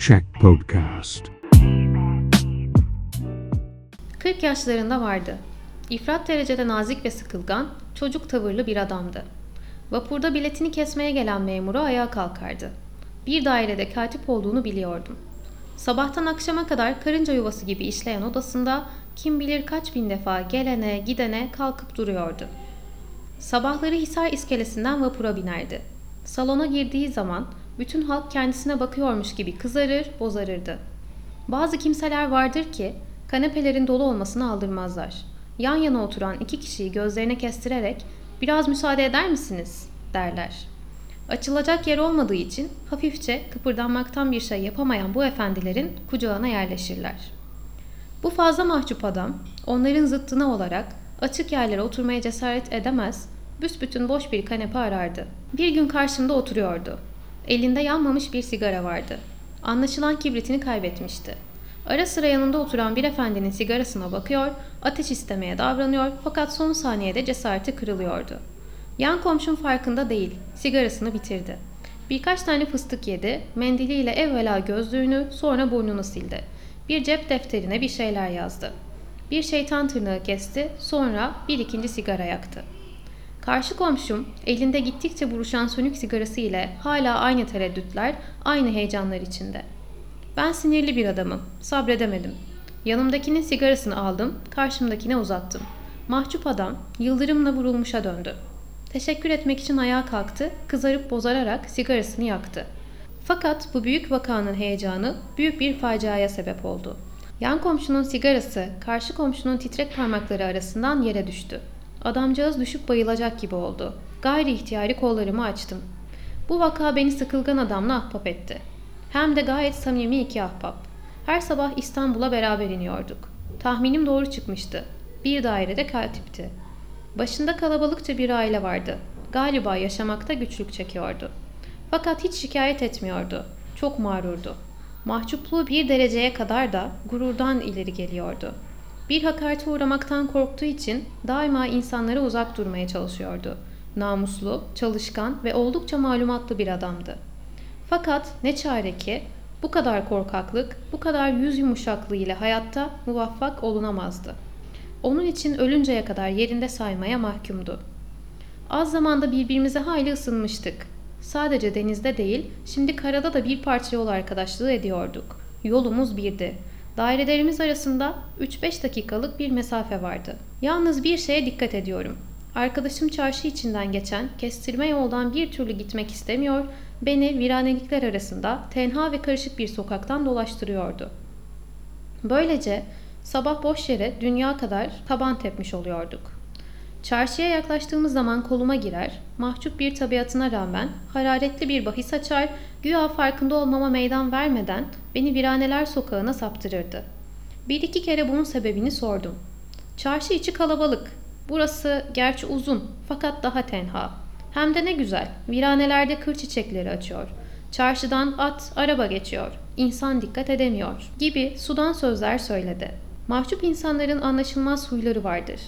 Check Podcast. 40 yaşlarında vardı. İfrat derecede nazik ve sıkılgan, çocuk tavırlı bir adamdı. Vapurda biletini kesmeye gelen memuru ayağa kalkardı. Bir dairede katip olduğunu biliyordum. Sabahtan akşama kadar karınca yuvası gibi işleyen odasında kim bilir kaç bin defa gelene gidene kalkıp duruyordu. Sabahları Hisar iskelesinden vapura binerdi. Salona girdiği zaman bütün halk kendisine bakıyormuş gibi kızarır, bozarırdı. Bazı kimseler vardır ki kanepelerin dolu olmasını aldırmazlar. Yan yana oturan iki kişiyi gözlerine kestirerek biraz müsaade eder misiniz derler. Açılacak yer olmadığı için hafifçe kıpırdanmaktan bir şey yapamayan bu efendilerin kucağına yerleşirler. Bu fazla mahcup adam onların zıttına olarak açık yerlere oturmaya cesaret edemez, büsbütün boş bir kanepe arardı. Bir gün karşımda oturuyordu. Elinde yanmamış bir sigara vardı. Anlaşılan kibritini kaybetmişti. Ara sıra yanında oturan bir efendinin sigarasına bakıyor, ateş istemeye davranıyor fakat son saniyede cesareti kırılıyordu. Yan komşum farkında değil, sigarasını bitirdi. Birkaç tane fıstık yedi, mendiliyle evvela gözlüğünü, sonra burnunu sildi. Bir cep defterine bir şeyler yazdı. Bir şeytan tırnağı kesti, sonra bir ikinci sigara yaktı. Karşı komşum elinde gittikçe buruşan sönük sigarası ile hala aynı tereddütler, aynı heyecanlar içinde. Ben sinirli bir adamım, sabredemedim. Yanımdakinin sigarasını aldım, karşımdakine uzattım. Mahcup adam yıldırımla vurulmuşa döndü. Teşekkür etmek için ayağa kalktı, kızarıp bozararak sigarasını yaktı. Fakat bu büyük vakanın heyecanı büyük bir faciaya sebep oldu. Yan komşunun sigarası karşı komşunun titrek parmakları arasından yere düştü. Adamcağız düşüp bayılacak gibi oldu. Gayri ihtiyari kollarımı açtım. Bu vaka beni sıkılgan adamla ahbap etti. Hem de gayet samimi iki ahbap. Her sabah İstanbul'a beraber iniyorduk. Tahminim doğru çıkmıştı. Bir dairede katipti. Başında kalabalıkça bir aile vardı. Galiba yaşamakta güçlük çekiyordu. Fakat hiç şikayet etmiyordu. Çok mağrurdu. Mahcupluğu bir dereceye kadar da gururdan ileri geliyordu. Bir hakarete uğramaktan korktuğu için daima insanlara uzak durmaya çalışıyordu. Namuslu, çalışkan ve oldukça malumatlı bir adamdı. Fakat ne çare ki bu kadar korkaklık, bu kadar yüz yumuşaklığı ile hayatta muvaffak olunamazdı. Onun için ölünceye kadar yerinde saymaya mahkumdu. Az zamanda birbirimize hayli ısınmıştık. Sadece denizde değil, şimdi karada da bir parça yol arkadaşlığı ediyorduk. Yolumuz birdi. Dairelerimiz arasında 3-5 dakikalık bir mesafe vardı. Yalnız bir şeye dikkat ediyorum. Arkadaşım çarşı içinden geçen kestirme yoldan bir türlü gitmek istemiyor, beni viranelikler arasında tenha ve karışık bir sokaktan dolaştırıyordu. Böylece sabah boş yere dünya kadar taban tepmiş oluyorduk. Çarşıya yaklaştığımız zaman koluma girer, mahcup bir tabiatına rağmen hararetli bir bahis açar, güya farkında olmama meydan vermeden beni viraneler sokağına saptırırdı. Bir iki kere bunun sebebini sordum. Çarşı içi kalabalık. Burası gerçi uzun fakat daha tenha. Hem de ne güzel, viranelerde kır çiçekleri açıyor. Çarşıdan at, araba geçiyor. İnsan dikkat edemiyor gibi sudan sözler söyledi. Mahcup insanların anlaşılmaz huyları vardır.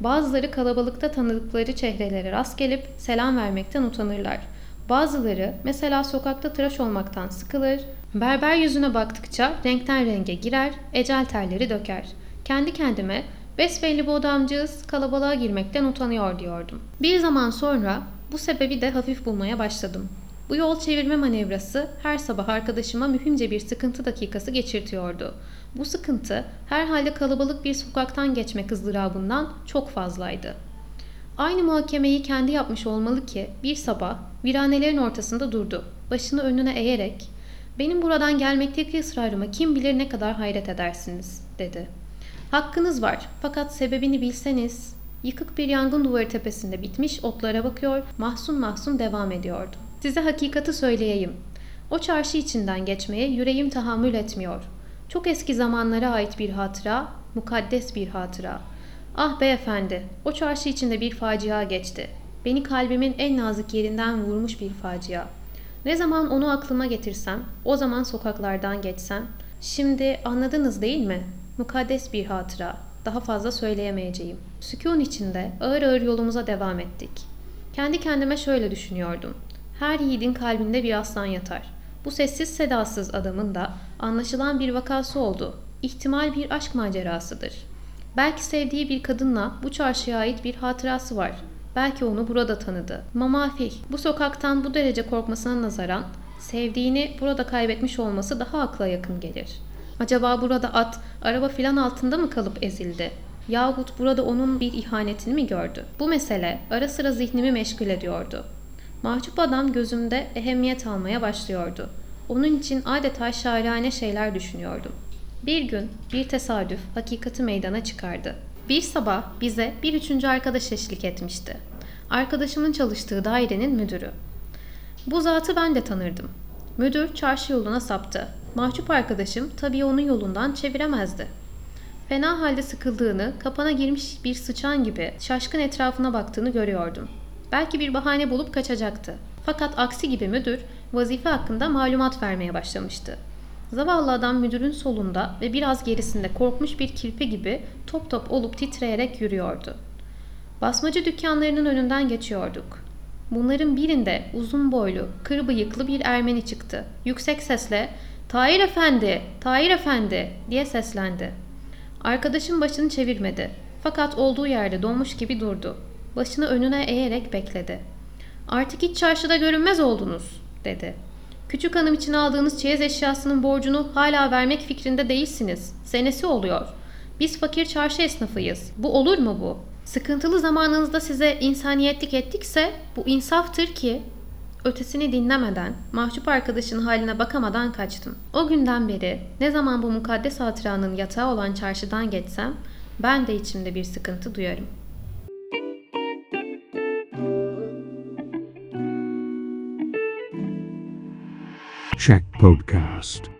Bazıları kalabalıkta tanıdıkları çehrelere rast gelip selam vermekten utanırlar. Bazıları mesela sokakta tıraş olmaktan sıkılır, berber yüzüne baktıkça renkten renge girer, ecel terleri döker. Kendi kendime besbelli bu adamcağız kalabalığa girmekten utanıyor diyordum. Bir zaman sonra bu sebebi de hafif bulmaya başladım. Bu yol çevirme manevrası her sabah arkadaşıma mühimce bir sıkıntı dakikası geçirtiyordu. Bu sıkıntı herhalde kalabalık bir sokaktan geçmek ızdırabından çok fazlaydı. Aynı muhakemeyi kendi yapmış olmalı ki bir sabah viranelerin ortasında durdu. Başını önüne eğerek benim buradan gelmekteki ısrarıma kim bilir ne kadar hayret edersiniz dedi. Hakkınız var fakat sebebini bilseniz yıkık bir yangın duvarı tepesinde bitmiş otlara bakıyor mahzun mahzun devam ediyordu. Size hakikati söyleyeyim. O çarşı içinden geçmeye yüreğim tahammül etmiyor. Çok eski zamanlara ait bir hatıra, mukaddes bir hatıra. Ah beyefendi, o çarşı içinde bir facia geçti. Beni kalbimin en nazik yerinden vurmuş bir facia. Ne zaman onu aklıma getirsem, o zaman sokaklardan geçsem. Şimdi anladınız değil mi? Mukaddes bir hatıra. Daha fazla söyleyemeyeceğim. Sükun içinde ağır ağır yolumuza devam ettik. Kendi kendime şöyle düşünüyordum. Her yiğidin kalbinde bir aslan yatar. Bu sessiz sedasız adamın da anlaşılan bir vakası oldu. İhtimal bir aşk macerasıdır. Belki sevdiği bir kadınla bu çarşıya ait bir hatırası var. Belki onu burada tanıdı. Mamafih bu sokaktan bu derece korkmasına nazaran sevdiğini burada kaybetmiş olması daha akla yakın gelir. Acaba burada at, araba filan altında mı kalıp ezildi? Yahut burada onun bir ihanetini mi gördü? Bu mesele ara sıra zihnimi meşgul ediyordu. Mahcup adam gözümde ehemmiyet almaya başlıyordu. Onun için adeta şairane şeyler düşünüyordum. Bir gün bir tesadüf hakikati meydana çıkardı. Bir sabah bize bir üçüncü arkadaş eşlik etmişti. Arkadaşımın çalıştığı dairenin müdürü. Bu zatı ben de tanırdım. Müdür çarşı yoluna saptı. Mahcup arkadaşım tabii onun yolundan çeviremezdi. Fena halde sıkıldığını, kapana girmiş bir sıçan gibi şaşkın etrafına baktığını görüyordum. Belki bir bahane bulup kaçacaktı. Fakat aksi gibi müdür vazife hakkında malumat vermeye başlamıştı. Zavallı adam müdürün solunda ve biraz gerisinde korkmuş bir kirpi gibi top top olup titreyerek yürüyordu. Basmacı dükkanlarının önünden geçiyorduk. Bunların birinde uzun boylu, kır bıyıklı bir Ermeni çıktı. Yüksek sesle ''Tahir Efendi, Tahir Efendi'' diye seslendi. Arkadaşım başını çevirmedi. Fakat olduğu yerde donmuş gibi durdu. Başını önüne eğerek bekledi. ''Artık hiç çarşıda görünmez oldunuz.'' dedi. ''Küçük hanım için aldığınız çeyiz eşyasının borcunu hala vermek fikrinde değilsiniz. Senesi oluyor. Biz fakir çarşı esnafıyız. Bu olur mu bu? Sıkıntılı zamanınızda size insaniyetlik ettikse bu insaftır ki Ötesini dinlemeden, mahcup arkadaşın haline bakamadan kaçtım. O günden beri ne zaman bu mukaddes hatıranın yatağı olan çarşıdan geçsem ben de içimde bir sıkıntı duyarım. Shack Podcast.